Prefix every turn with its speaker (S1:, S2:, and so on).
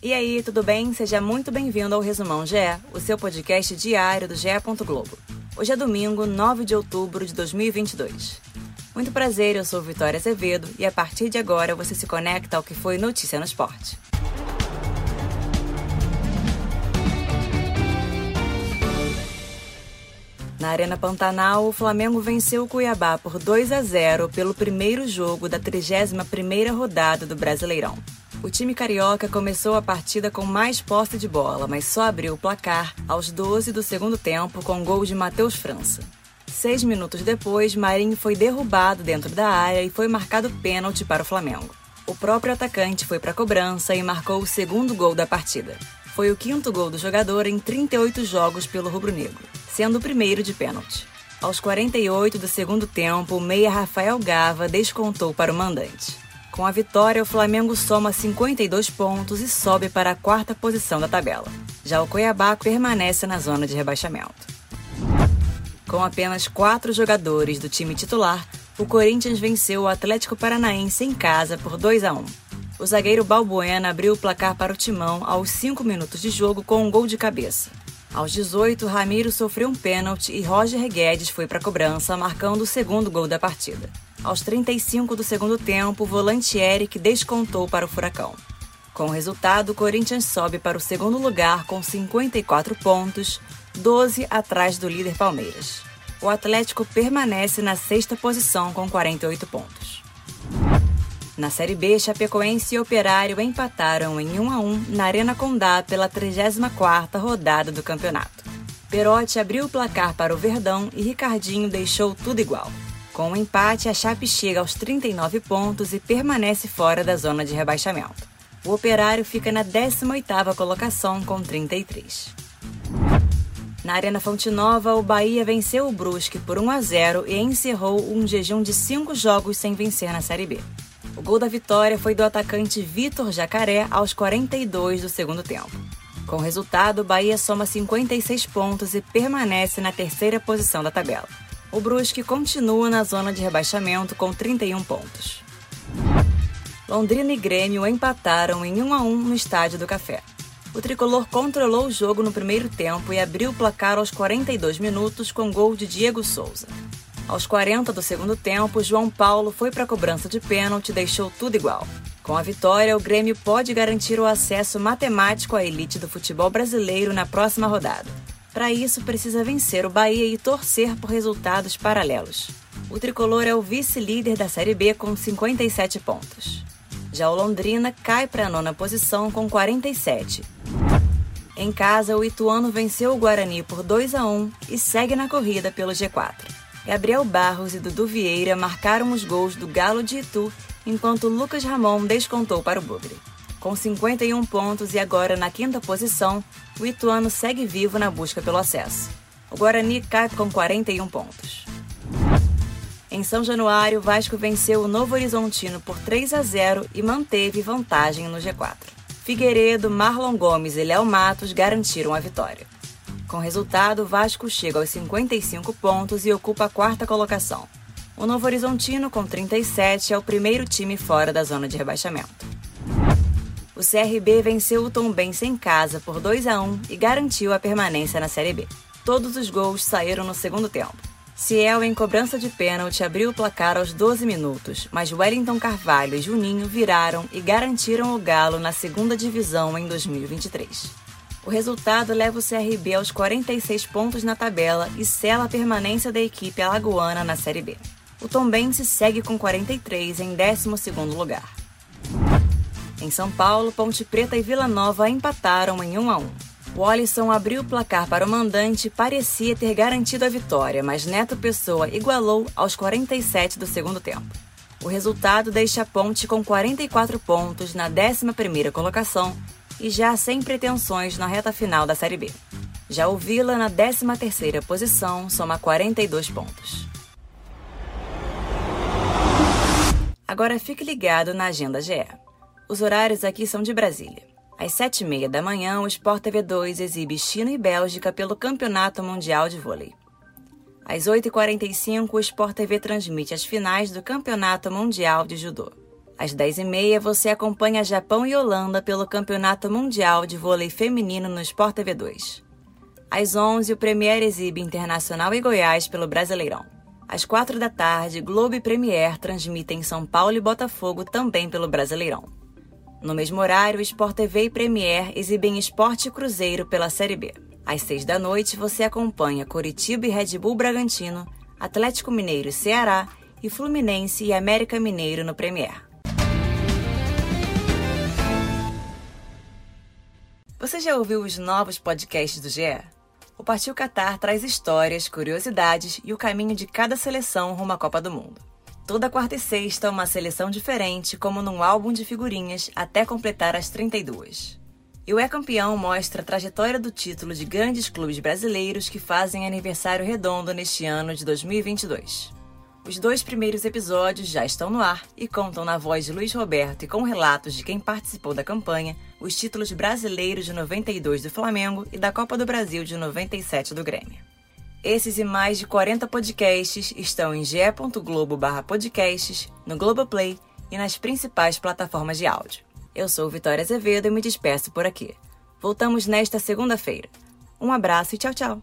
S1: E aí, tudo bem? Seja muito bem-vindo ao Resumão GE, o seu podcast diário do GE. Globo. Hoje é domingo, 9 de outubro de 2022. Muito prazer, eu sou Vitória Azevedo e a partir de agora você se conecta ao que foi notícia no esporte. Na Arena Pantanal, o Flamengo venceu o Cuiabá por 2 a 0 pelo primeiro jogo da 31ª rodada do Brasileirão. O time carioca começou a partida com mais posse de bola, mas só abriu o placar aos 12 do segundo tempo com gol de Matheus França. Seis minutos depois, Marinho foi derrubado dentro da área e foi marcado pênalti para o Flamengo. O próprio atacante foi para a cobrança e marcou o segundo gol da partida. Foi o quinto gol do jogador em 38 jogos pelo rubro-negro, sendo o primeiro de pênalti. Aos 48 do segundo tempo, o meia Rafael Gava descontou para o mandante. Com a vitória, o Flamengo soma 52 pontos e sobe para a quarta posição da tabela. Já o Cuiabá permanece na zona de rebaixamento. Com apenas quatro jogadores do time titular, o Corinthians venceu o Atlético Paranaense em casa por 2 a 1. O zagueiro Balbuena abriu o placar para o Timão aos 5 minutos de jogo com um gol de cabeça. Aos 18, Ramiro sofreu um pênalti e Roger Guedes foi para a cobrança, marcando o segundo gol da partida. Aos 35 do segundo tempo, o volante Eric descontou para o Furacão. Com o resultado, o Corinthians sobe para o segundo lugar com 54 pontos, 12 atrás do líder Palmeiras. O Atlético permanece na sexta posição com 48 pontos. Na Série B, Chapecoense e Operário empataram em 1 a 1 na Arena Condá pela 34ª rodada do campeonato. Perotti abriu o placar para o Verdão e Ricardinho deixou tudo igual. Com o empate, a Chape chega aos 39 pontos e permanece fora da zona de rebaixamento. O Operário fica na 18ª colocação com 33. Na Arena Fonte Nova, o Bahia venceu o Brusque por 1 a 0 e encerrou um jejum de cinco jogos sem vencer na Série B. O gol da vitória foi do atacante Vitor Jacaré aos 42 do segundo tempo. Com o resultado, o Bahia soma 56 pontos e permanece na terceira posição da tabela. O Brusque continua na zona de rebaixamento com 31 pontos. Londrina e Grêmio empataram em 1 a 1 no Estádio do Café. O tricolor controlou o jogo no primeiro tempo e abriu o placar aos 42 minutos com gol de Diego Souza. Aos 40 do segundo tempo, João Paulo foi para a cobrança de pênalti e deixou tudo igual. Com a vitória, o Grêmio pode garantir o acesso matemático à elite do futebol brasileiro na próxima rodada. Para isso, precisa vencer o Bahia e torcer por resultados paralelos. O tricolor é o vice-líder da Série B com 57 pontos. Já o Londrina cai para a nona posição com 47. Em casa, o Ituano venceu o Guarani por 2 a 1 e segue na corrida pelo G4. Gabriel Barros e Dudu Vieira marcaram os gols do Galo de Itu, enquanto Lucas Ramon descontou para o Bugre. Com 51 pontos e agora na quinta posição, o Ituano segue vivo na busca pelo acesso. O Guarani cai com 41 pontos. Em São Januário, o Vasco venceu o Novo Horizontino por 3 a 0 e manteve vantagem no G4. Figueiredo, Marlon Gomes e Léo Matos garantiram a vitória. Com resultado, o Vasco chega aos 55 pontos e ocupa a quarta colocação. O Novo Horizontino, com 37, é o primeiro time fora da zona de rebaixamento. O CRB venceu o Tombense em casa por 2 a 1 e garantiu a permanência na Série B. Todos os gols saíram no segundo tempo. Ciel, em cobrança de pênalti, abriu o placar aos 12 minutos, mas Wellington Carvalho e Juninho viraram e garantiram o Galo na segunda divisão em 2023. O resultado leva o CRB aos 46 pontos na tabela e sela a permanência da equipe alagoana na Série B. O Tombense segue com 43 em 12º lugar. Em São Paulo, Ponte Preta e Vila Nova empataram em 1 a 1. O Alisson abriu o placar para o mandante e parecia ter garantido a vitória, mas Neto Pessoa igualou aos 47 do segundo tempo. O resultado deixa a Ponte com 44 pontos na 11ª colocação e já sem pretensões na reta final da Série B. Já o Vila, na 13ª posição, soma 42 pontos. Agora fique ligado na Agenda GE. Os horários aqui são de Brasília. Às sete e meia da manhã, o Sport TV 2 exibe China e Bélgica pelo Campeonato Mundial de Vôlei. Às 8h45, o Sport TV transmite as finais do Campeonato Mundial de Judô. Às 10h30, você acompanha Japão e Holanda pelo Campeonato Mundial de Vôlei Feminino no Sport TV 2. Às 11 o Premier exibe Internacional e Goiás pelo Brasileirão. Às 4 da tarde, Globo e Premier transmitem São Paulo e Botafogo também pelo Brasileirão. No mesmo horário, Sport TV e Premier exibem Esporte Cruzeiro pela Série B. Às 6 da noite, você acompanha Coritiba e Red Bull Bragantino, Atlético Mineiro e Ceará e Fluminense e América Mineiro no Premier. Você já ouviu os novos podcasts do GE? O Partiu Qatar traz histórias, curiosidades e o caminho de cada seleção rumo à Copa do Mundo. Toda quarta e sexta, uma seleção diferente, como num álbum de figurinhas, até completar as 32. E o É Campeão mostra a trajetória do título de grandes clubes brasileiros que fazem aniversário redondo neste ano de 2022. Os dois primeiros episódios já estão no ar e contam na voz de Luiz Roberto e com relatos de quem participou da campanha os títulos brasileiros de 92 do Flamengo e da Copa do Brasil de 97 do Grêmio. Esses e mais de 40 podcasts estão em ge.globo/podcasts, no Globoplay e nas principais plataformas de áudio. Eu sou Vitória Azevedo e me despeço por aqui. Voltamos nesta segunda-feira. Um abraço e tchau, tchau!